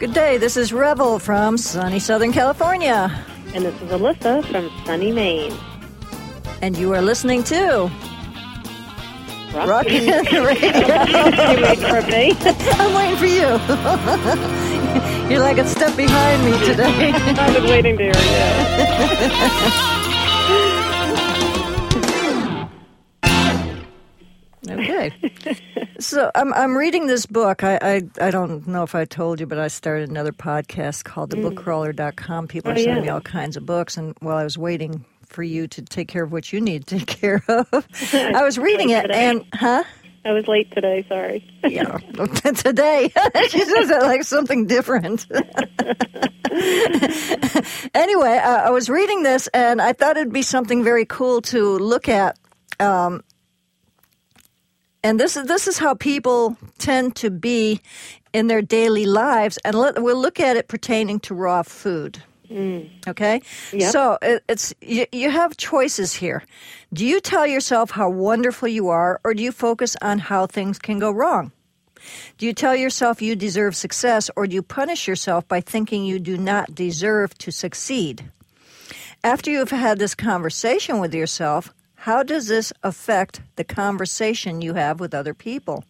Good day. This is Revvell from sunny Southern California. And this is Alyssa from sunny Maine. And you are listening to Rockin' the Radio. you wait for me. I'm waiting for you. You're like a step behind me today. I've been waiting to hear you. Okay. So I'm I'm reading this book. I, I I don't know if I told you, but I started another podcast called thebookcrawler.com. People are Oh, sending yeah. me all kinds of books, and while I was waiting for you to take care of what you need to take care of, I was reading it, and huh? I was late today, sorry. Yeah, today she says it like something different. anyway, uh, I was reading this, and I thought it'd be something very cool to look at. Um, and this is this is how people tend to be in their daily lives, and let, we'll look at it pertaining to raw food. Mm. Okay, Yep. so it, it's you, you have choices here. Do you tell yourself how wonderful you are, or do you focus on how things can go wrong? Do you tell yourself you deserve success, or do you punish yourself by thinking you do not deserve to succeed? After you've had this conversation with yourself, how does this affect the conversation you have with other people?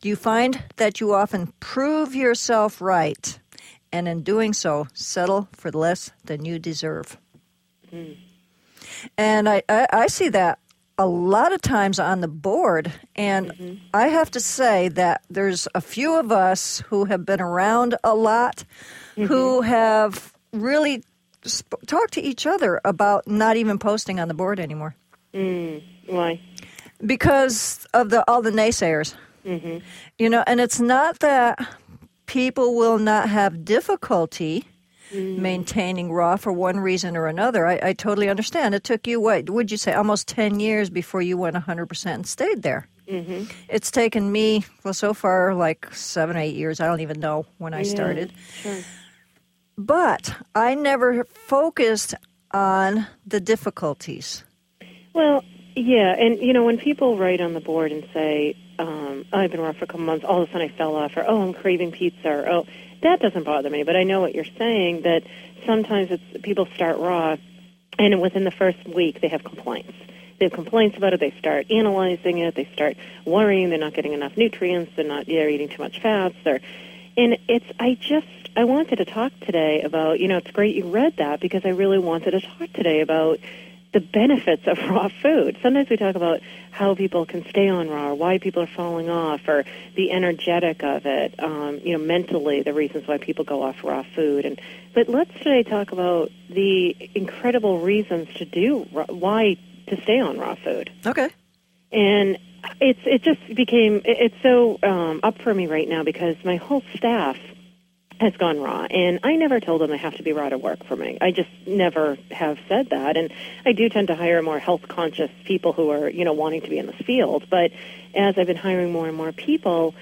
Do you find that you often prove yourself right, and in doing so, settle for less than you deserve? Hmm. And I, I, I see that a lot of times on the board. And mm-hmm. I have to say that there's a few of us who have been around a lot who mm-hmm. have really sp- talked to each other about not even posting on the board anymore Mm. Why? because of the all the naysayers. Mm-hmm. You know, and it's not that people will not have difficulty mm. maintaining raw for one reason or another. I, I totally understand. It took you what would you say almost ten years before you went hundred percent and stayed there. Mm-hmm. It's taken me well so far like seven eight years. I don't even know when I started. Sure. But I never focused on the difficulties. Well, yeah, and you know when people write on the board and say, um, "I've been raw for a couple months," all of a sudden I fell off, or "Oh, I'm craving pizza," or "Oh, that doesn't bother me." But I know what you're saying that sometimes it's people start raw, and within the first week they have complaints. They have complaints about it. They start analyzing it. They start worrying they're not getting enough nutrients. They're not. They're eating too much fats. They're, and it's. I just. I wanted to talk today about. You know, it's great you read that because I really wanted to talk today about the benefits of raw food. Sometimes we talk about how people can stay on raw, or why people are falling off, or the energetic of it. Um, you know, mentally, the reasons why people go off raw food. And but let's today talk about the incredible reasons to do raw, why to stay on raw food. Okay. And it's it just became it's so um, up for me right now because my whole staff has gone raw, and I never told them they have to be raw to work for me. I just never have said that, and I do tend to hire more health conscious people who are you know wanting to be in this field. But as I've been hiring more and more people,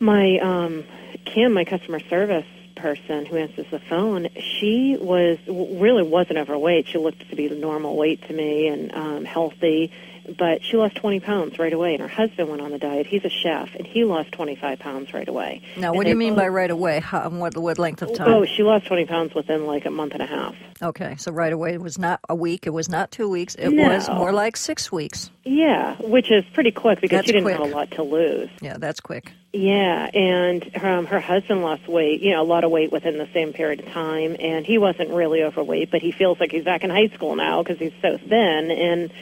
my um, Kim, my customer service person who answers the phone, she was really wasn't overweight. She looked to be the normal weight to me and um, healthy, but she lost 20 pounds right away. And her husband went on the diet. He's a chef, and he lost 25 pounds right away. Now, And what do you mean both- by right away? How, what, what length of time? Oh, she lost 20 pounds within like a month and a half. Okay, so right away it was not a week, it was not two weeks, it No. was more like six weeks. Yeah, which is pretty quick because That's she didn't quick. have a lot to lose. Yeah, that's quick. Yeah, and um, her husband lost weight, you know, a lot of weight within the same period of time, and he wasn't really overweight, but he feels like he's back in high school now because he's so thin, and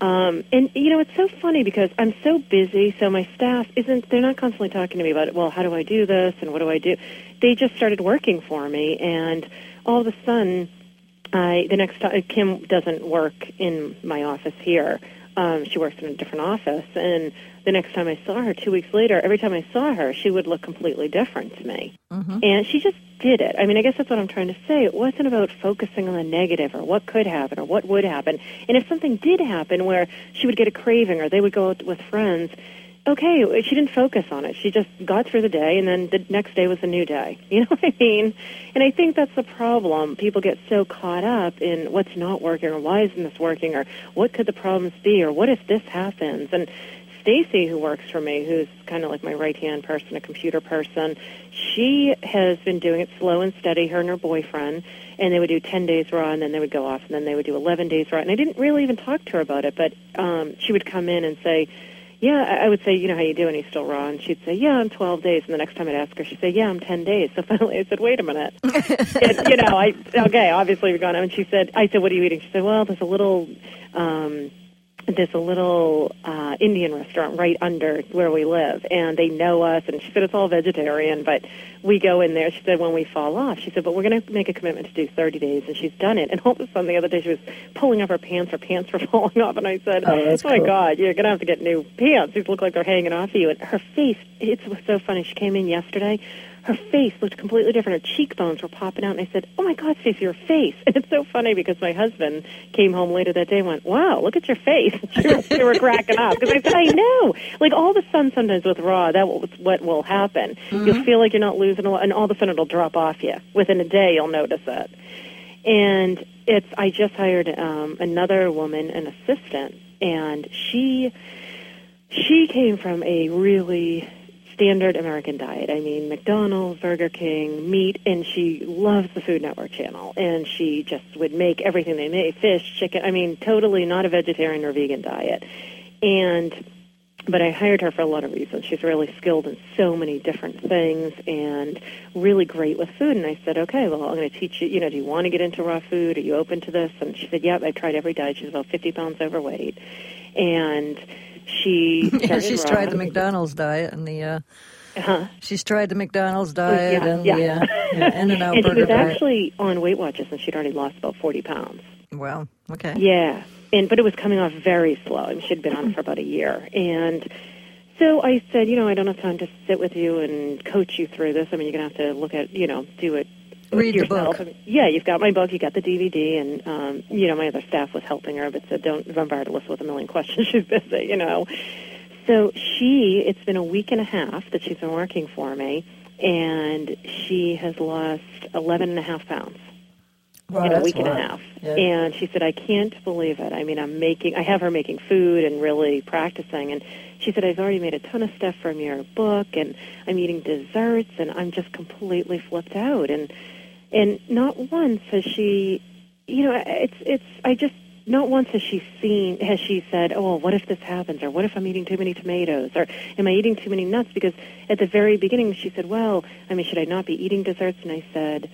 um, and you know, it's so funny because I'm so busy, so my staff isn't. They're not constantly talking to me about, well, how do I do this and what do I do? They just started working for me, and all of a sudden, I the next time Kim doesn't work in my office here. Um, she works in a different office, and the next time I saw her, two weeks later, every time I saw her, she would look completely different to me. And she just did it. I mean, I guess that's what I'm trying to say. It wasn't about focusing on the negative or what could happen or what would happen. And if something did happen where she would get a craving or they would go out with friends, okay, she didn't focus on it. She just got through the day, and then the next day was a new day. You know what I mean? And I think that's the problem. People get so caught up in what's not working, or why isn't this working, or what could the problems be, or what if this happens, and Stacy, who works for me, who's kind of like my right hand person, a computer person, she has been doing it slow and steady. Her and her boyfriend, and they would do ten days raw, and then they would go off, and then they would do eleven days raw. And I didn't really even talk to her about it, but um, she would come in and say. Yeah, I would say, you know, how you doing? He's still raw, and she'd say, yeah, I'm 12 days. And the next time I'd ask her, she'd say, yeah, I'm 10 days. So finally, I said, wait a minute, and, you know, I okay, obviously we're going. And she said, I said, what are you eating? She said, well, there's a little. um there's a little uh, Indian restaurant right under where we live, and they know us. And she said it's all vegetarian, but we go in there. She said when we fall off, she said, but we're going to make a commitment to do 30 days, and she's done it. And all of a sudden, the other day, she was pulling up her pants. Her pants were falling off, and I said, Oh, that's my cool. God, you're going to have to get new pants. These look like they're hanging off of you." And her face, it was so funny. She came in yesterday. Her face looked completely different. Her cheekbones were popping out, and I said, "Oh my God, Stacey, your face!" And it's so funny because my husband came home later that day and went, "Wow, look at your face." She was- they were cracking up because I said, "I know." Like all of a sudden, sometimes with raw, that will, what will happen. You'll feel like you're not losing a lot, and all of a sudden it'll drop off you. Within a day, you'll notice it. And it's I just hired um, another woman, an assistant, and she she came from a really standard American diet. I mean, McDonald's, Burger King, meat, and she loves the Food Network channel. And she just would make everything they made fish, chicken. I mean, totally not a vegetarian or vegan diet. And but I hired her for a lot of reasons. She's really skilled in so many different things and really great with food. And I said, okay, well, I'm going to teach you. You know, do you want to get into raw food? Are you open to this? And she said, yep. I've tried every diet. She's about 50 pounds overweight, and she Yeah, she's tried the McDonald's diet and the. Uh, Uh-huh. she's tried the McDonald's diet yeah, and yeah. the uh, yeah, In and Out and she was diet. actually on Weight Watchers, and she'd already lost about 40 pounds. Well, okay. Yeah, and but it was coming off very slow, and she'd been on for about a year. And so I said, you know, I don't have time to sit with you and coach you through this. I mean, you're gonna have to look at, you know, do it. Read the yourself. book. Yeah, you've got my book, you got the DVD, and um, you know, my other staff was helping her, but said, don't bombard Alyssa with a million questions. She's busy, you know. So she, it's been a week and a half that she's been working for me, and she has lost 11 and a half pounds Wow, in a week and a half. Yeah. And she said, I can't believe it. I mean, I'm making, I have her making food and really practicing. And she said, I've already made a ton of stuff from your book, and I'm eating desserts, and I'm just completely flipped out. And and not once has she, you know, it's it's. I just not once has she seen has she said, oh, well, what if this happens, or what if I'm eating too many tomatoes, or am I eating too many nuts? Because at the very beginning she said, well, I mean, should I not be eating desserts? And I said.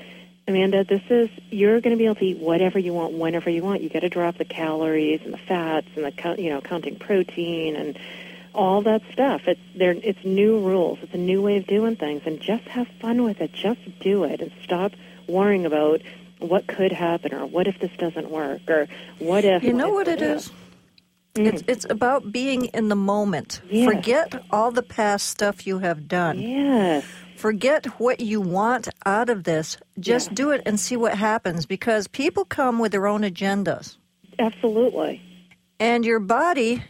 Amanda, this is you're going to be able to eat whatever you want whenever you want. You got to drop the calories and the fats and the you know counting protein and all that stuff. It's there. It's new rules. It's a new way of doing things, and just have fun with it. Just do it, and stop worrying about what could happen or what if this doesn't work or what if. You know what what it is? It's it's about being in the moment. Yes. Forget all the past stuff you have done. Yes. Forget what you want out of this. Just Yeah. do it and see what happens because people come with their own agendas. Absolutely. And your body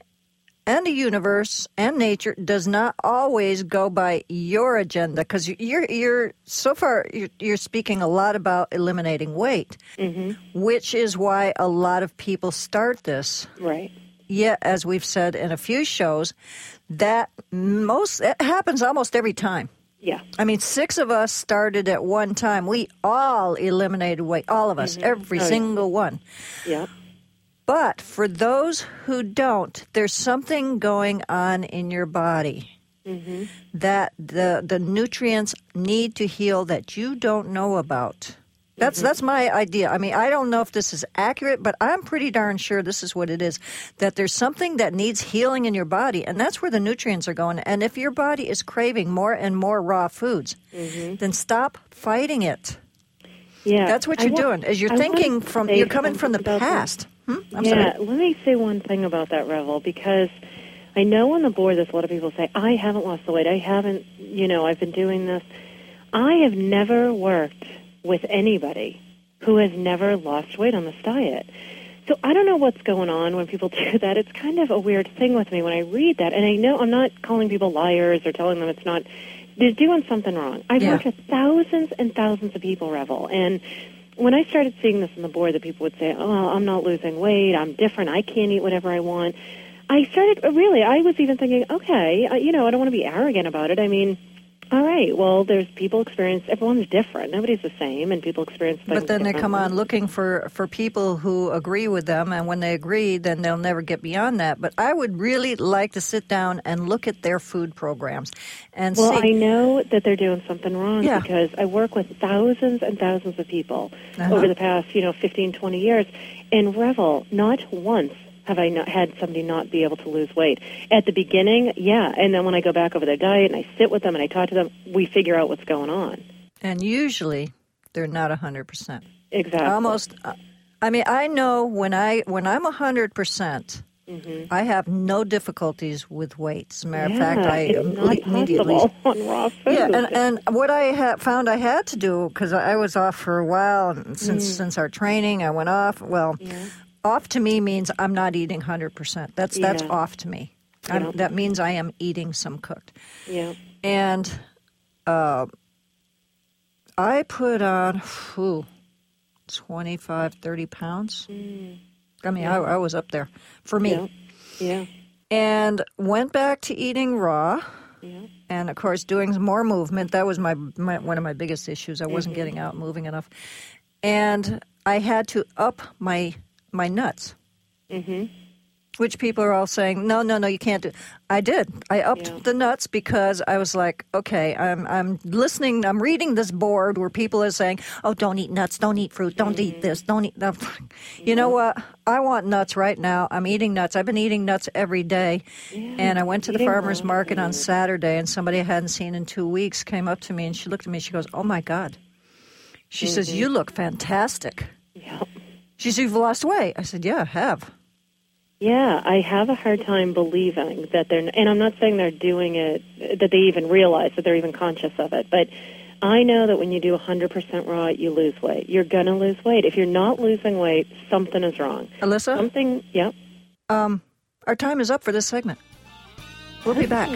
and the universe and nature does not always go by your agenda because you're you're so far you're, you're speaking a lot about eliminating weight, mm-hmm. which is why a lot of people start this. Right. Yet, as we've said in a few shows, that most it happens almost every time. Yeah. I mean, six of us started at one time. We all eliminated weight, all of us, mm-hmm. every Oh, yeah. single one. Yep. But for those who don't, there's something going on in your body that the the nutrients need to heal that you don't know about. That's that's my idea. I mean, I don't know if this is accurate, but I'm pretty darn sure this is what it is. That there's something that needs healing in your body, and that's where the nutrients are going. And if your body is craving more and more raw foods, then stop fighting it. Yeah. That's what you're wa- doing. Is you're I thinking from you're coming from the past. that. Hmm? Yeah, sorry. let me say one thing about that, Revvell, because I know on the board there's a lot of people say, I haven't lost the weight. I haven't, you know, I've been doing this. I have never worked with anybody who has never lost weight on this diet. So I don't know what's going on when people do that. It's kind of a weird thing with me when I read that. And I know I'm not calling people liars or telling them it's not. They're doing something wrong. I've Yeah. worked with thousands and thousands of people, Revvell. And when I started seeing this on the board, that people would say, "Oh, I'm not losing weight. I'm different. I can't eat whatever I want." I started really. I was even thinking, okay, you know, I don't want to be arrogant about it. I mean, all right. Well, there's people experience. Everyone's different. Nobody's the same, and people experience. But then they come on looking for, for people who agree with them, and when they agree, then they'll never get beyond that. But I would really like to sit down and look at their food programs and Well, see. I know that they're doing something wrong Yeah. because I work with thousands and thousands of people Uh-huh. over the past, you know, 15, 20 years. In Revvell, not once have I not had somebody not be able to lose weight. At the beginning, yeah, and then when I go back over their diet and I sit with them and I talk to them, we figure out what's going on. and usually they're not a 100%. Exactly. Almost. uh, I mean, I know when I when I'm 100%, Mm-hmm. I have no difficulties with weight. As a matter of fact, I it's imme- not immediately on raw food. Yeah, and, and what I ha- found I had to do because I was off for a while and since Mm. since our training, I went off. Well, off to me means I'm not eating hundred percent. That's that's off to me. Yeah. That means I am eating some cooked, yeah. and uh, I put on whew, 25, 30 pounds. I mean, I, I was up there for me, Mm. Yeah. Yeah. and went back to eating raw Yeah. and of course doing more movement that was my, my one of my biggest issues i Mm-hmm. wasn't getting out moving enough and i had to up my my nuts. Mhm. which people are all saying no no no you can't do i did. I upped Yeah. the nuts because i was like okay i'm i'm listening i'm reading this board where people are saying oh don't eat nuts don't eat fruit don't eat Mm-hmm. this don't eat that you know what? I want nuts right now. I'm eating nuts. I've been eating nuts every day. Yeah, and i went to the farmers market on saturday and somebody i hadn't seen in two weeks came up to me and she looked at me she goes oh my god. She says Mm-hmm. you look fantastic. Yeah. She says you've lost weight i said yeah i have Yeah, I have a hard time believing that they're, and I'm not saying they're doing it, that they even realize that they're even conscious of it, but I know that when you do 100% raw, you lose weight. You're going to lose weight. If you're not losing weight, something is wrong. alyssa Something, yep. Um, our time is up for this segment. We'll be back.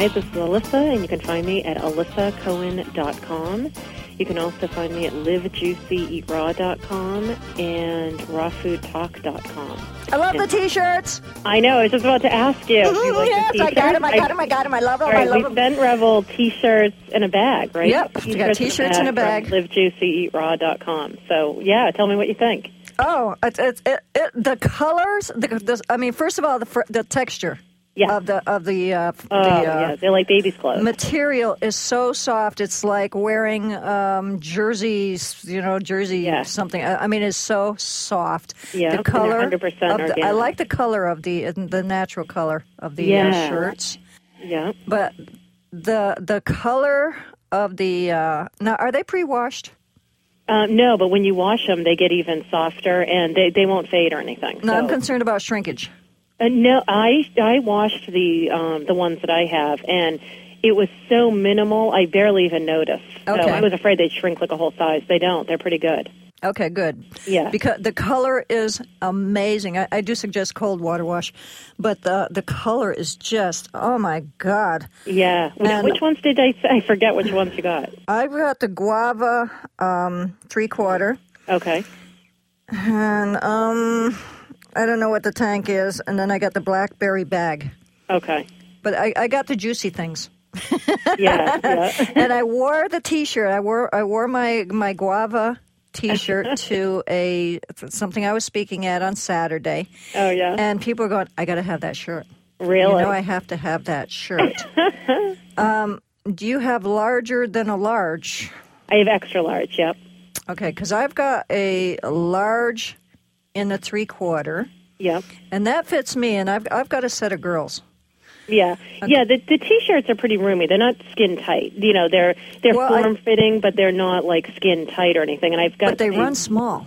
Hi, this is Alyssa, and you can find me at alyssacohen.com. You can also find me at livejuicyeatraw.com and rawfoodtalk.com. I love the T-shirts. I know, I was just about to ask you. you mm-hmm, like the yes, I got t-shirts. them. I got them. I got them. I love them. All I love them. sent Revvell T-shirts in a bag, right? Yep, we got t-shirts in a bag. From livejuicyeatraw.com. So, yeah, tell me what you think. Oh, it's, it's it, it, the colors. The, the, I mean, first of all, the the texture Yeah. of the of the uh, Oh, the uh, yeah, they're like baby's clothes. material is so soft. It's like wearing um, jerseys, you know, jersey Yeah. something. I, I mean, it's so soft. Yeah, the color 100% of the, I like the color of the the natural color of the uh, Yeah. shirts. yeah. But the the color of the uh, now are they pre-washed? Um, no, but when you wash them, they get even softer, and they, they won't fade or anything. No, I'm concerned about shrinkage. Uh, no, I I washed the um, the ones that I have, and it was so minimal. I barely even noticed. Okay. So I was afraid they'd shrink like a whole size. They don't. They're pretty good. Okay, good. Yeah. because the color is amazing. I, I do suggest cold water wash, but the the color is just oh my god. Yeah. And- which ones did I? I forget which ones you got. I've got the guava um, three quarter, Okay. and um, I don't know what the tank is, and then I got the blackberry bag. Okay. But I, I got the juicy things. Yeah. yeah. and I wore the T-shirt. I wore I wore my my guava T-shirt to a something I was speaking at on Saturday, Oh yeah. and people were going, "I got to have that shirt. really? You know, I have to have that shirt." um, do you have larger than a large? I have extra large. Yep. Okay, because I've got a large in the three quarter, Yep. and that fits me. And I've I've got a set of girls. Yeah, yeah. The the t-shirts are pretty roomy. They're not skin tight. You know, they're they're Well, form fitting, but they're not like skin tight or anything. And I've got But they the- run small.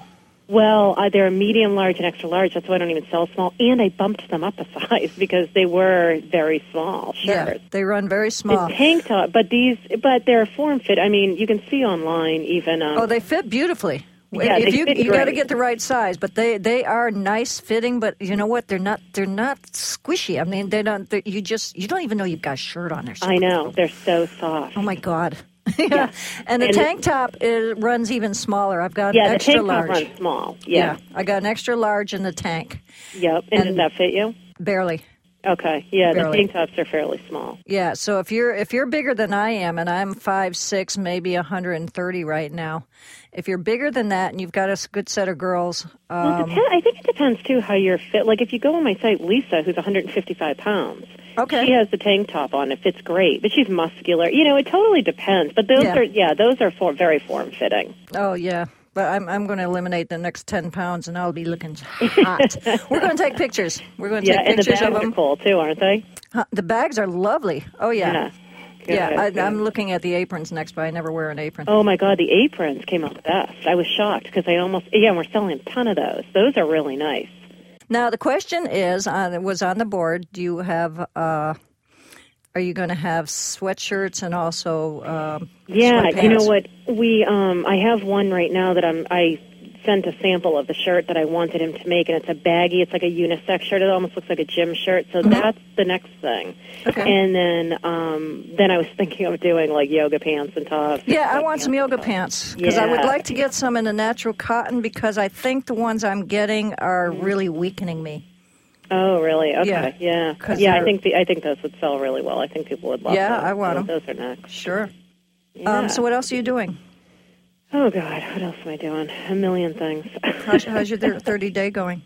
Well, uh, they're medium, large, and extra large. That's why I don't even sell small. And I bumped them up a size because they were very small Yeah, they run very small. The tank top, but these, but they're form fit. I mean, you can see online even. Um, Oh, they fit beautifully. Yeah, if you you got to get the right size, but they they are nice fitting. But you know what? They're not they're not squishy. I mean, they don't. You just you don't even know you've got a shirt on there. I know they're so soft. Oh my god. yeah. Yeah. And the And- tank top is, runs even smaller. I've got Yeah, an the extra tank top large. runs small. Yeah. I got an extra large in the tank. Yep. And, And- does that fit you? Barely. Okay. Yeah, Barely. the tank tops are fairly small. Yeah, so if you're if you're bigger than I am, and I'm five six, maybe 130 right now, if you're bigger than that and you've got a good set of girls, um, it depend, I think it depends too how you're fit. Like if you go on my site, Lisa, who's 155 pounds, Okay. she has the tank top on. It fits great, but she's muscular. You know, it totally depends. But those Yeah. are yeah, those are for, very form fitting. oh yeah. But I'm I'm going to eliminate the next 10 pounds, and I'll be looking hot. We're going to take pictures. We're going to Yeah, take and the pictures bags of are them. cool too, aren't they? Huh, the bags are lovely. Oh yeah, Good, yeah. I. I'm looking at the aprons next, but I never wear an apron. Oh my God, the aprons came out the best. I was shocked because I almost yeah, and we're selling a ton of those. Those are really nice. Now the question is, it was on the board. Do you have? Uh, are you going to have sweatshirts and also? Um, Yeah, you know what? We um I have one right now that I'm I sent a sample of the shirt that I wanted him to make and it's a baggy, it's like a unisex shirt. It almost looks like a gym shirt. So that's the next thing. Mm-hmm. Okay. And then um then I was thinking of doing like yoga pants and tops. Yeah, I want some yoga pants because I would like to get some in the natural cotton because I think the ones I'm getting are Mm-hmm. really weakening me. Oh, really? Okay. Yeah. Yeah. Yeah, I think the, I think those would sell really well. I think people would love Yeah, those. I want them. Those are next. Sure. Yeah. Um, so what else are you doing? oh god, what else am I doing? A million things. How's, how's your 30 day going?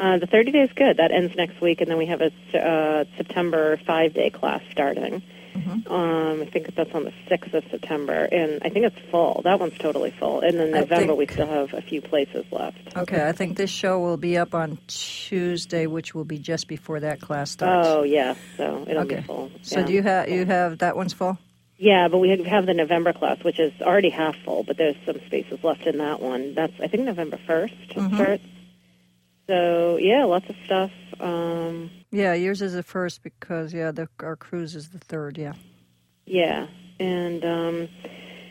Uh, the 30 day is good. That ends next week, and then we have a uh, September five day class starting. Mm-hmm. Um, I think that's on the 6th of September, and I think it's full. That one's totally full. And then November, we still have a few places left. Okay, I think this show will be up on Tuesday, which will be just before that class starts. Oh, yeah, so it'll okay. be full. So yeah. do you have you have that one's full? Yeah, but we have the November class, which is already half full, but there's some spaces left in that one. That's, I think, November 1st to Mm-hmm. start. So, yeah, lots of stuff. Um, Yeah, yours is the first because yeah, the, our cruise is the third. Yeah. Yeah, and um,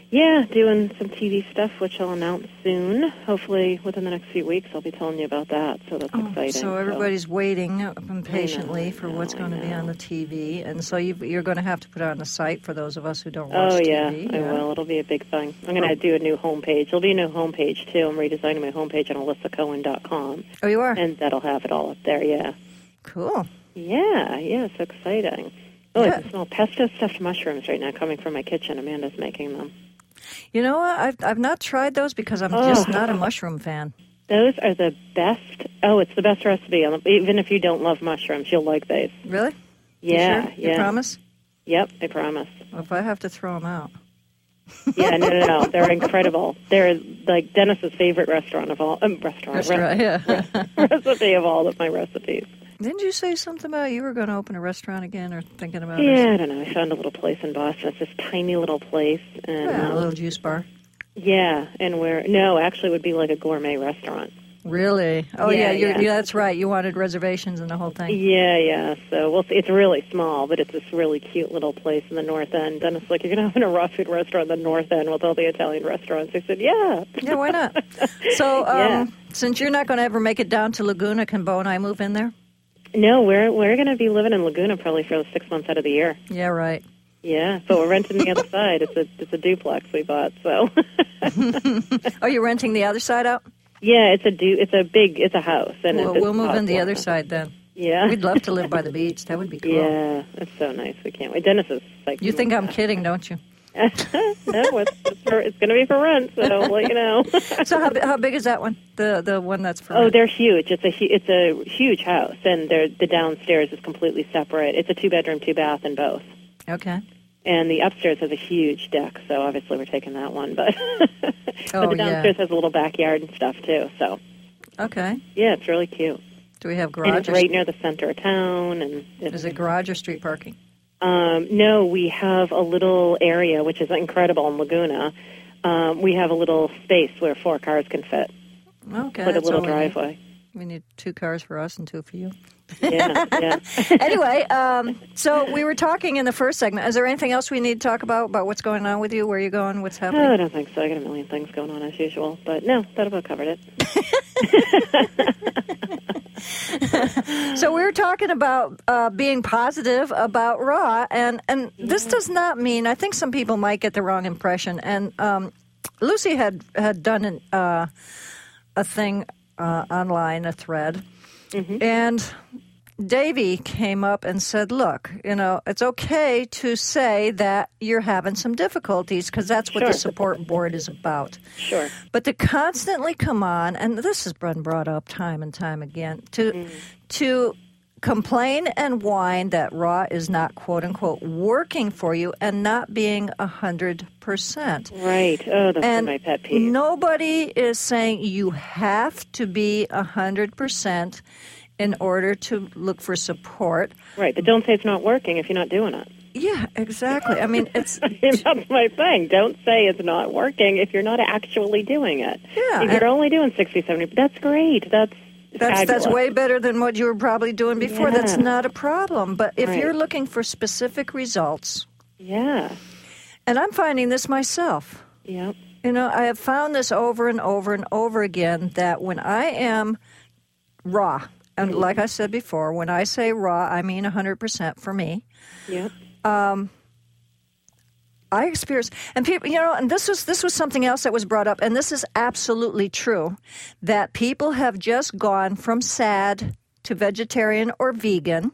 yeah, doing some TV stuff, which I'll announce soon. Hopefully, within the next few weeks, I'll be telling you about that. So that's exciting. Oh, So everybody's waiting impatiently for what's going to be on the TV, and so you, you're going to have to put it on the site for those of us who don't watch Oh yeah, TV. I will. It'll be a big thing. I'm going to do a new homepage. It'll be a new homepage too. I'm redesigning my homepage on alyssacohen.com, Oh, you are and that'll have it all up there. Yeah, cool. yeah, yeah. It's exciting. Oh, Yeah. I can smell pesto stuffed mushrooms right now coming from my kitchen. Amanda's making them. You know what? I've I've not tried those because I'm Oh. just not a mushroom fan. Those are the best. Oh, it's the best recipe. Even if you don't love mushrooms, you'll like these. Really? You Yeah, sure? You yeah. promise? Yep, I promise. Well, if I have to throw them out. Yeah, no, no, no. They're incredible. They're like Dennis's favorite restaurant of all. Um, restaurant, Restaurant, yeah. re- recipe of all of my recipes. Didn't you say something about you were going to open a restaurant again or thinking about it? Yeah, I don't know. I found a little place in Boston. It's this tiny little place, and Yeah, a um, little juice bar. yeah, and where no, actually, it would be like a gourmet restaurant. Really? Oh yeah, Yeah, you're, yeah. yeah, that's right. You wanted reservations and the whole thing. Yeah, yeah. So we'll see. It's really small, but it's this really cute little place in the North End. Dennis like, you're gonna open a raw food restaurant in the North End with all the Italian restaurants. I said, yeah. Yeah, why not? So, um, Yeah. since you're not going to ever make it down to Laguna, can Bo and I move in there? No, we're we're gonna be living in Laguna probably for six months out of the year. Yeah, right. Yeah, but we're renting the other side. It's a it's a duplex we bought. So Are oh, you're renting the other side out? yeah, it's a du- it's a big it's a house and Well, it's, we'll move in the other side then. Yeah, We'd love to live by the beach. That would be cool. yeah, that's so nice. We can't wait. Dennis is like You think I'm kidding, don't you? No, it's it's, it's going to be for rent. So I'll let you know. So how, how big is that one? The the one that's for Oh, rent? they're huge. It's a hu- it's a huge house, and they're, the downstairs is completely separate. It's a two bedroom, two bath, and both. okay. And the upstairs has a huge deck, so obviously we're taking that one. But but Oh, the yeah. downstairs has a little backyard and stuff too. So Okay. yeah, it's really cute. Do we have And garage? it's right near the center of town. And it's, Is it garage or street parking? Um, no, we have a little area which is incredible in Laguna. Um, we have a little space where four cars can fit Okay. with a little all we need. driveway. We need two cars for us and two for you. Yeah, yeah. anyway, um, so we were talking in the first segment. Is there anything else we need to talk about about what's going on with you? Where you're going? What's happening? Oh, I don't think so. I got a million things going on as usual, but no, that about covered it. So we were talking about uh, being positive about Raw, and and this does not mean. I think some people might get the wrong impression. And um, Lucy had had done an, uh, a thing uh, online, a thread, and Davy came up and said, "Look, you know, it's okay to say that you're having some difficulties because that's what the support board is about." Sure. But to constantly come on, and this has been brought up time and time again, to mm. to complain and whine that Raw is not quote unquote working for you and not being a hundred percent. Right. Oh, that's And my pet peeve. nobody is saying you have to be a hundred percent in order to look for support. Right, but don't say it's not working if you're not doing it. Yeah, exactly. I mean, it's That's my thing. Don't say it's not working if you're not actually doing it. Yeah, If you're only doing 60, 70, that's great. That's That's that's way better than what you were probably doing before. That's not a problem. But if Right. you're looking for specific results, Yeah. and I'm finding this myself. Yep. You know, I have found this over and over and over again that when I am raw, and like I said before, when I say raw, I mean 100% for me. Yep. Um, I experience, and people, you know, and this was this was something else that was brought up, and this is absolutely true, that people have just gone from sad to vegetarian or vegan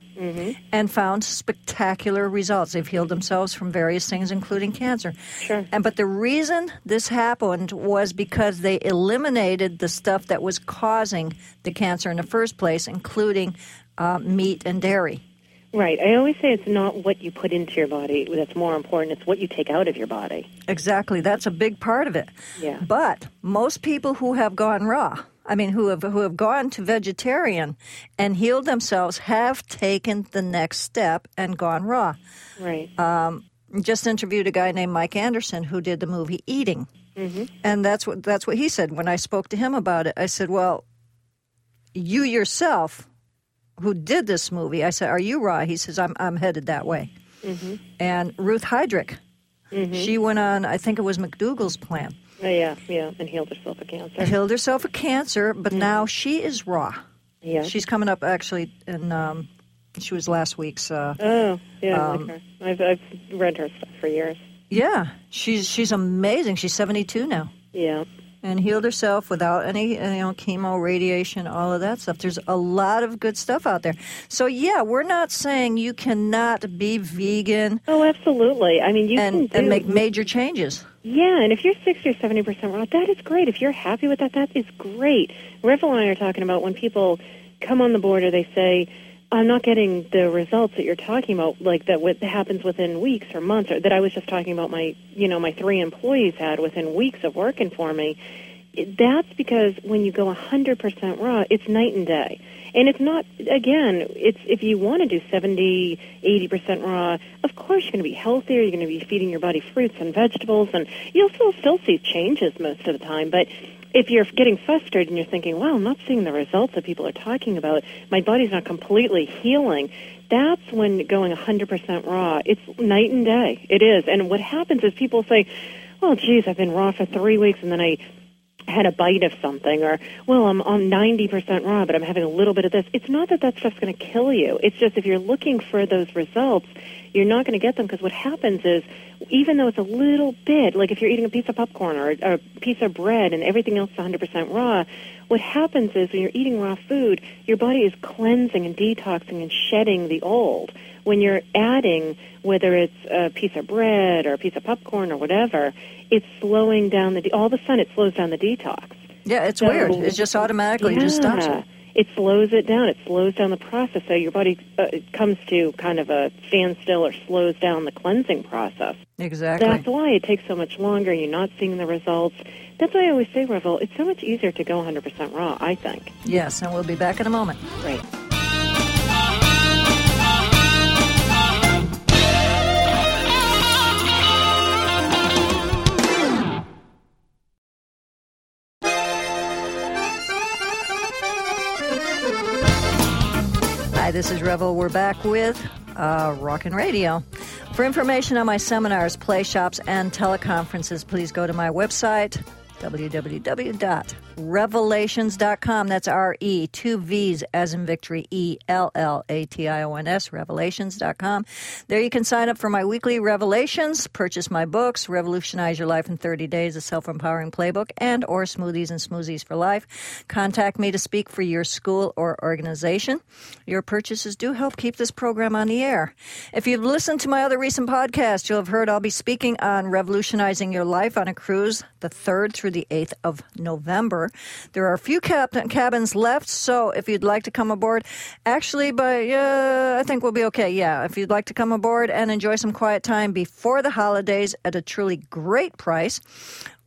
and found spectacular results. They've healed themselves from various things, including cancer. Sure. And but the reason this happened was because they eliminated the stuff that was causing the cancer in the first place, including uh, meat and dairy. Right. I always say it's not what you put into your body that's more important. It's what you take out of your body. Exactly. That's a big part of it. Yeah. But most people who have gone raw, I mean, who have who have gone to vegetarian and healed themselves, have taken the next step and gone raw. Right. Um, just interviewed a guy named Mike Anderson who did the movie Eating, mm-hmm. and that's what that's what he said when I spoke to him about it. I said, "Well, you yourself." Who did this movie? I said, "Are you raw?" He says, "I'm I'm headed that way." Mm-hmm. And Ruth Heidrich, mm-hmm. she went on. I think it was McDougall's plan. Oh, yeah. Yeah. And healed herself of cancer. Healed herself of cancer, but now she is raw. Yeah. She's coming up actually, and um, she was last week's. Uh, Oh, yeah. Um, like her. I've I've read her stuff for years. yeah, she's she's amazing. She's seventy two now, Yeah. and healed herself without any you know chemo, radiation, all of that stuff. There's a lot of good stuff out there. So yeah, we're not saying you cannot be vegan Oh, absolutely. I mean, you can do and make major changes. Yeah, and if you're 60 or 70 percent raw, that is great. If you're happy with that, that is great. Revvell and I are talking about when people come on the board or they say, I'm not getting the results that you're talking about, like that what happens within weeks or months, or that I was just talking about my, you know, my three employees had within weeks of working for me. That's because when you go 100% raw, it's night and day. And it's not, again, it's if you want to do 70, 80% raw, of course you're going to be healthier. You're going to be feeding your body fruits and vegetables, and you'll still, still see changes most of the time. But if you're getting frustrated and you're thinking, wow, I'm not seeing the results that people are talking about, my body's not completely healing, that's when going 100% raw, it's night and day. It is. And what happens is people say, well, geez, I've been raw for three weeks, and then I had a bite of something or well i'm on 90% raw but i'm having a little bit of this. It's not that that stuff's going to kill you. It's just if you're looking for those results you're not going to get them because what happens is even though it's a little bit like if you're eating a piece of popcorn or a piece of bread and everything else is 100% raw what happens is when you're eating raw food your body is cleansing and detoxing and shedding the old when you're adding whether it's a piece of bread or a piece of popcorn or whatever it's slowing down the de- all of a sudden it slows down the detox Yeah, it's So- weird. It just automatically just stops it. It slows it down. It slows down the process, so your body uh, comes to kind of a standstill or slows down the cleansing process. Exactly. That's why it takes so much longer. You're not seeing the results. That's why I always say, Revvell, it's so much easier to go 100% raw. I think. yes, and we'll be back in a moment. Right. This is Revvell. We're back with uh, Rockin' Radio. For information on my seminars, play shops, and teleconferences, please go to my website, www.revvellations.com. That's R E, two V's as in victory, E L L A T I O N S, revelations.com. There you can sign up for my weekly revelations, purchase my books, Revolutionize Your Life in 30 Days, a self empowering playbook, and or Smoothies and Smoothies for Life. Contact me to speak for your school or organization. Your purchases do help keep this program on the air. If you've listened to my other recent podcasts, you'll have heard I'll be speaking on revolutionizing your life on a cruise the 3rd through the 8th of November. There are a few cap- cabins left, so if you'd like to come aboard, actually, but uh, I think we'll be okay. Yeah, if you'd like to come aboard and enjoy some quiet time before the holidays at a truly great price,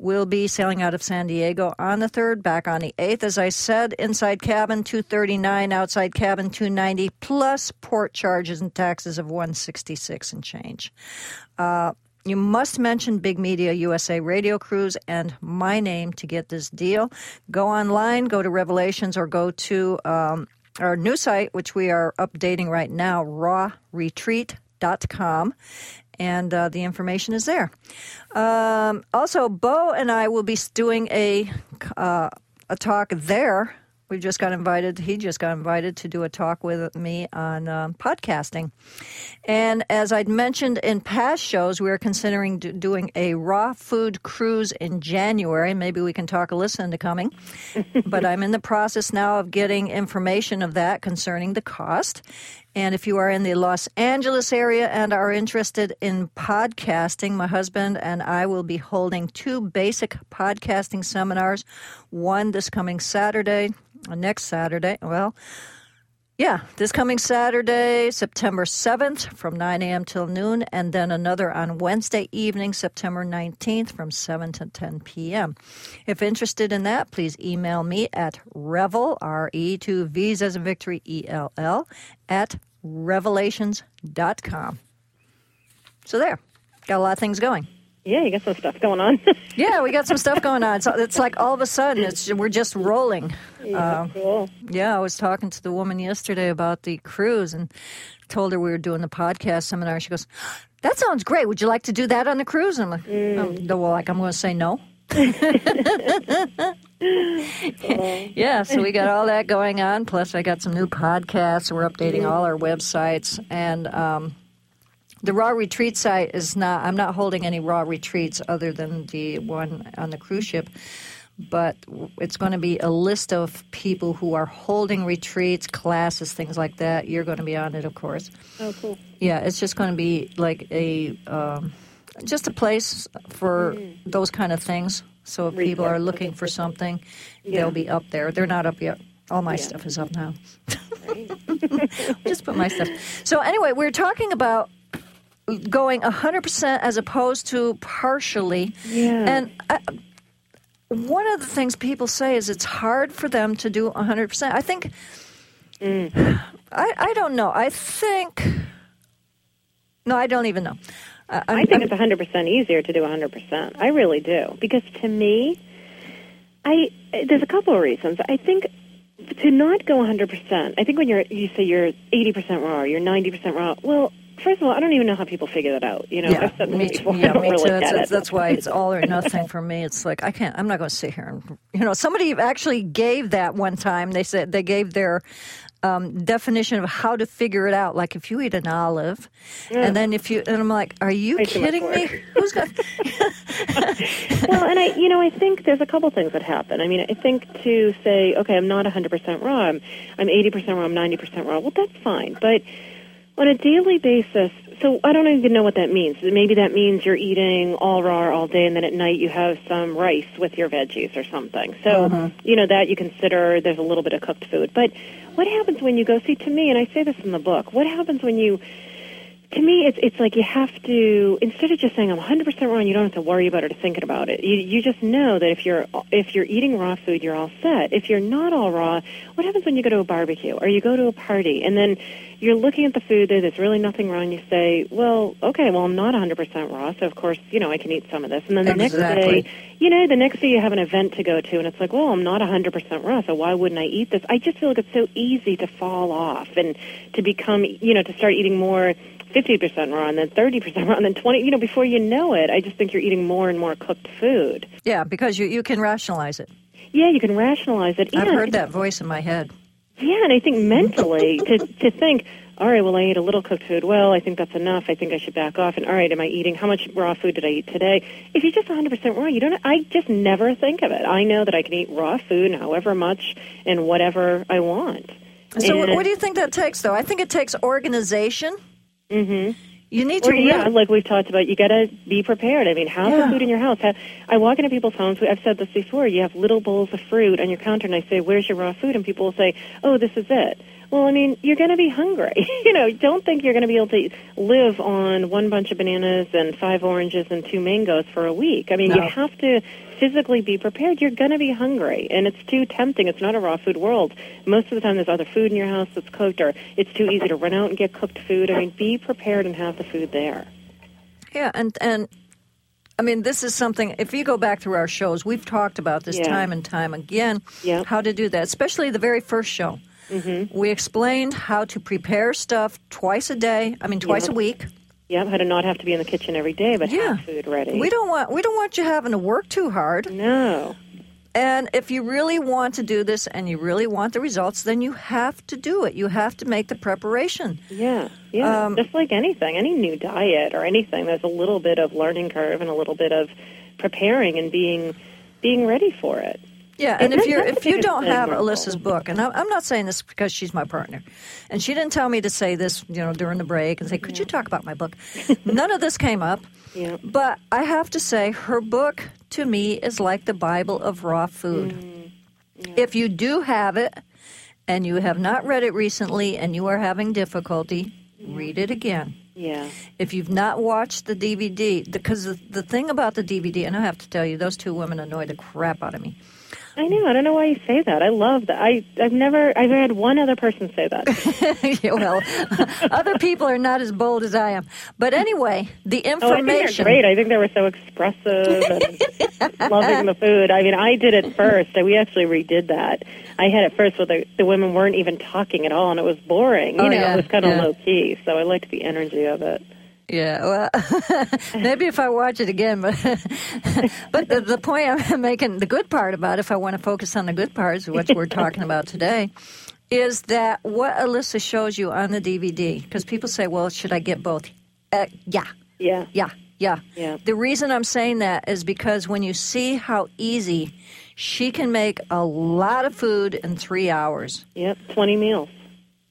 We'll be sailing out of San Diego on the 3rd, back on the 8th. As I said, inside cabin 239, outside cabin 290, plus port charges and taxes of 166 and change. Uh, you must mention Big Media USA Radio Cruise and my name to get this deal. Go online, go to Revelations, or go to um, our new site, which we are updating right now, rawretreat.com. And uh, the information is there. Um, also, Bo and I will be doing a uh, a talk there we just got invited. He just got invited to do a talk with me on um, podcasting. And as I'd mentioned in past shows, we are considering do- doing a raw food cruise in January. Maybe we can talk Alyssa into coming. but I'm in the process now of getting information of that concerning the cost. And if you are in the Los Angeles area and are interested in podcasting, my husband and I will be holding two basic podcasting seminars. One this coming Saturday, next Saturday. Well, yeah, this coming Saturday, September 7th from 9 a.m. till noon, and then another on Wednesday evening, September 19th from 7 to 10 p.m. If interested in that, please email me at revel, R-E, two V's as in victory, E-L-L, at revvellations.com. So there, got a lot of things going. Yeah, you got some stuff going on. yeah, we got some stuff going on. So it's like all of a sudden, it's we're just rolling. Yeah, uh, cool. Yeah, I was talking to the woman yesterday about the cruise and told her we were doing the podcast seminar. She goes, "That sounds great. Would you like to do that on the cruise?" And I'm like, mm. oh, "Well, like I'm going to say no." yeah, so we got all that going on. Plus, I got some new podcasts. We're updating all our websites, and um, the raw retreat site is not. I'm not holding any raw retreats other than the one on the cruise ship. But it's going to be a list of people who are holding retreats, classes, things like that. You're going to be on it, of course. Oh, cool. Yeah, it's just going to be like a um, just a place for mm. those kind of things. So if people are looking for something, yeah. they'll be up there. They're not up yet. All my yeah. stuff is up now. just put my stuff. So anyway, we're talking about going 100% as opposed to partially. Yeah. And I, one of the things people say is it's hard for them to do 100%. I think, mm. I, I don't know. I think, no, I don't even know. i i think I'm, it's 100% easier to do 100%. I really do. Because to me, I there's a couple of reasons. I think to not go 100%, I think when you're, you say you're 80% raw, you're 90% raw, well, First of all, I don't even know how people figure that out. You know, yeah, me, too, yeah, me really too. That's, that's, why it's all or nothing for me. It's like I can't. I'm not going to sit here and you know. Somebody actually gave that one time. They said they gave their um, definition of how to figure it out. Like if you eat an olive, yeah. and then if you and I'm like, are you kidding me? Who's going? well, and I, you know, I think there's a couple things that happen. I mean, I think to say, okay, I'm not 100% raw. I'm, I'm 80% raw. I'm 90% raw. Well, that's fine, but on a daily basis, so I don't even know what that means. Maybe that means you're eating all raw all day, and then at night you have some rice with your veggies or something. So, uh-huh. you know, that you consider there's a little bit of cooked food. But what happens when you go, see, to me, and I say this in the book, what happens when you to me, it's it's like you have to instead of just saying I'm 100% raw, you don't have to worry about it or thinking about it. You you just know that if you're if you're eating raw food, you're all set. If you're not all raw, what happens when you go to a barbecue or you go to a party and then you're looking at the food there, there's really nothing wrong. You say, well, okay, well I'm not 100% raw, so of course you know I can eat some of this. And then the exactly. next day, you know, the next day you have an event to go to, and it's like, well, I'm not 100% raw, so why wouldn't I eat this? I just feel like it's so easy to fall off and to become, you know, to start eating more 50% raw and then 30% raw and then 20 you know before you know it i just think you're eating more and more cooked food Yeah, because you, you can rationalize it. yeah you can rationalize it I've and heard that voice in my head. yeah and i think mentally to to think all right well i ate a little cooked food well i think that's enough i think i should back off and all right am i eating how much raw food did i eat today if you're just 100% raw you don't i just never think of it i know that i can eat raw food however much and whatever i want So, And- what do you think that takes, though? I think it takes organization. Mhm. You need to. Or, yeah, really- like we've talked about, you got to be prepared. I mean, have Yeah. the food in your house. Have, I walk into people's homes. I've said this before. You have little bowls of fruit on your counter, and I say, "Where's your raw food?" And people will say, "Oh, this is it." Well, I mean, you're going to be hungry. you know, don't think you're going to be able to live on one bunch of bananas and five oranges and two mangoes for a week. I mean, No. you have to physically be prepared. You're going to be hungry, and it's too tempting. It's not a raw food world. Most of the time, there's other food in your house that's cooked, or it's too easy to run out and get cooked food. I mean, be prepared and have the food there. Yeah, and and I mean, this is something. If you go back through our shows, we've talked about this Yeah. time and time again. Yep. How to do that, especially the very first show. Mm-hmm. We explained how to prepare stuff twice a day. I mean, twice Yep. a week. Yeah, how to not have to be in the kitchen every day, but Yeah. have food ready. We don't want we don't want you having to work too hard. No. And if you really want to do this and you really want the results, then you have to do it. You have to make the preparation. Yeah. Yeah. Um, Just like anything, any new diet or anything, there's a little bit of learning curve and a little bit of preparing and being being ready for it. Yeah, and And if you if you don't have Alyssa's book, and I- I'm not saying this because she's my partner, and she didn't tell me to say this, you know, during the break and say, "Could you talk about my book?" None of this came up. Yeah. But I have to say, her book to me is like the Bible of raw food. Mm, If you do have it, and you have not read it recently, and you are having difficulty, read it again. Yeah. If you've not watched the DVD, because the, the thing about the DVD, and I have to tell you, those two women annoy the crap out of me. I know. I don't know why you say that. I love that. I I've never I've had one other person say that. Yeah, well, other people are not as bold as I am. But anyway, the information. Oh, I think they're great. I think they were so expressive and loving the food. I mean, I did it first. We actually redid that. I had it first where the, the women weren't even talking at all, and it was boring. You Oh, know, yeah, it was kind of yeah. low key. So I liked the energy of it. Yeah, well, maybe if I watch it again, but but the, the point I'm making, the good part about, it, if I want to focus on the good parts, what we're talking about today, is that what Alyssa shows you on the DVD. Because people say, "Well, should I get both?" Uh, yeah, Yeah. yeah, yeah. Yeah. The reason I'm saying that is because when you see how easy she can make a lot of food in three hours. Yep. Twenty meals.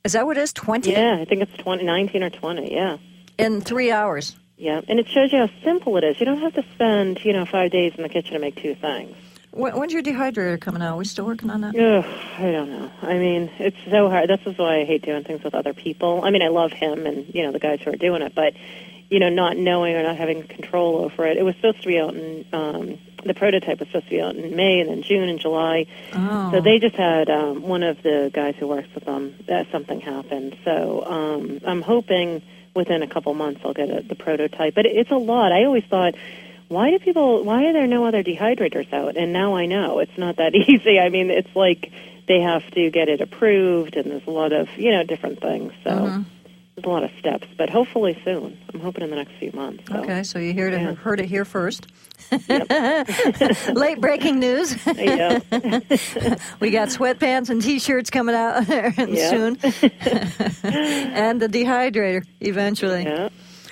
Is that what it is? Twenty Yeah, I think it's 20, 19 or twenty. Yeah. In three hours. Yeah, and it shows you how simple it is. You don't have to spend, you know, five days in the kitchen to make two things. When, when's your dehydrator coming out? Are we still working on that? Ugh, I don't know. I mean, it's so hard. This is why I hate doing things with other people. I mean, I love him and you know the guys who are doing it, but you know, not knowing or not having control over it. It was supposed to be out in um, the prototype was supposed to be out in May and then June and July. Oh. So they just had um, one of the guys who works with them that something happened. So um, I'm hoping within a couple months I'll get a, the prototype. But it's a lot. I always thought, why do people? Why are there no other dehydrators out? And now I know it's not that easy. I mean, it's like they have to get it approved, and there's a lot of you know different things. So. Mm-hmm. There's a lot of steps, but hopefully soon. I'm hoping in the next few months. So. Okay, so you heard it, heard it here first. Late breaking news. Yeah. we got sweatpants and t-shirts coming out Yeah. soon, and the dehydrator eventually. yeah.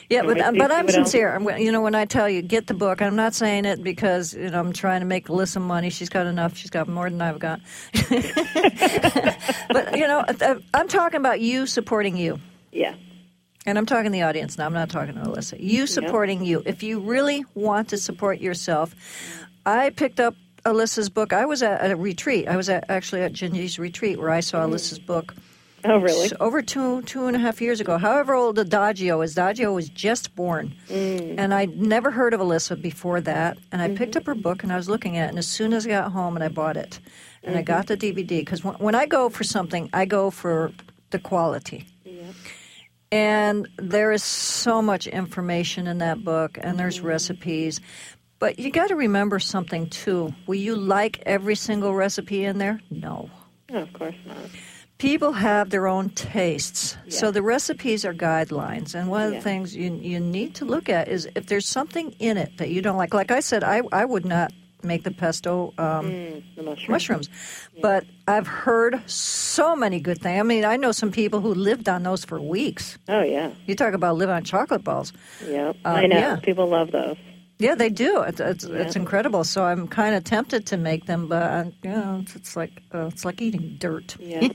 Yeah, but but I'm sincere. I'm, you know, when I tell you get the book, I'm not saying it because you know I'm trying to make Alyssa money. She's got enough. She's got more than I've got. but you know, I'm talking about you supporting you. Yeah. And I'm talking to the audience now. I'm not talking to Alyssa. You supporting you. If you really want to support yourself, I picked up Alyssa's book. I was at a retreat. I was at, actually at Gingy's retreat where I saw mm-hmm. Alyssa's book. Oh, really? s- over two two and a half years ago. However old Adagio is, Adagio was just born, mm. and I'd never heard of Alyssa before that. And I mm-hmm. picked up her book and I was looking at it, and as soon as I got home, and I bought it, and I mm-hmm. got the DVD because when, when I go for something, I go for the quality. Yep. And there is so much information in that book, and there's recipes. But you got to remember something too. Will you like every single recipe in there? No. No, of course not. People have their own tastes. So the recipes are guidelines. And one of the Yeah. things you, you need to look at is if there's something in it that you don't like. Like I said, I, I would not make the pesto um, Mm, the mushroom. mushrooms. But I've heard so many good things. I mean, I know some people who lived on those for weeks. Oh, yeah. You talk about live on chocolate balls. Yeah, Uh, I know. yeah. People love those. Yeah, they do. It's it's, it's incredible. So I'm kind of tempted to make them, but uh, you know, it's, it's like uh, it's like eating dirt. Yeah.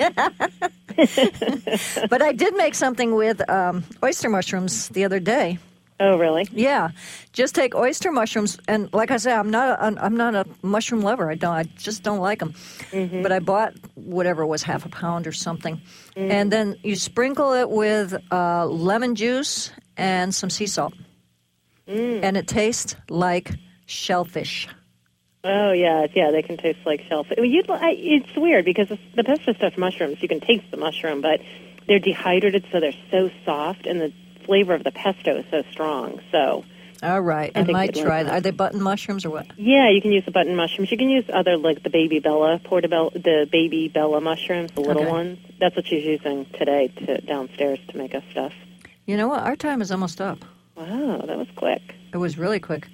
But I did make something with um, oyster mushrooms the other day. Oh, mm. really? Yeah, just take oyster mushrooms, and like I said, I'm not a, I'm not a mushroom lover. I don't. I just don't like them. Mm-hmm. But I bought whatever was half a pound or something, mm. and then you sprinkle it with uh, lemon juice and some sea salt, mm. and it tastes like shellfish. Oh, yeah. Yeah, they can taste like shellfish. I mean, you'd, I, it's weird because the pesto stuffed mushrooms, you can taste the mushroom, but they're dehydrated, so they're so soft, and the flavor of the pesto is so strong. So, All right, I I, think might try. that. Are they button mushrooms or what? yeah, you can use the button mushrooms. You can use other, like the baby bella, portobello, the baby bella mushrooms, the little Okay. ones. That's what she's using today to downstairs to make us stuff. You know what? Our time is almost up. Wow, that was quick. It was really quick.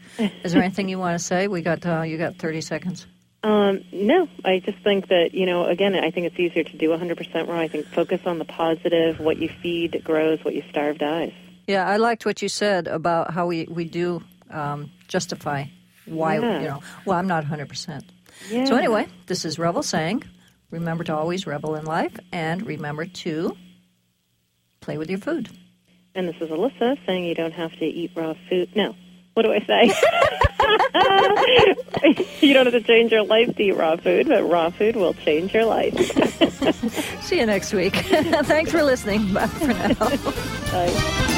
Is there anything you want to say? We got uh, you got thirty seconds. Um, no, I just think that, you know, again, I think it's easier to do 100% raw. I think focus on the positive. What you feed grows, what you starve dies. Yeah, I liked what you said about how we we do um, justify why Yeah. you know. Well, I'm not hundred percent. Yeah. So anyway, this is Revvell saying, remember to always revel in life, and remember to play with your food. And this is Alyssa saying you don't have to eat raw food. No. What do I say? you don't have to change your life to eat raw food, but raw food will change your life. See you next week. Thanks for listening. Bye for now. Bye.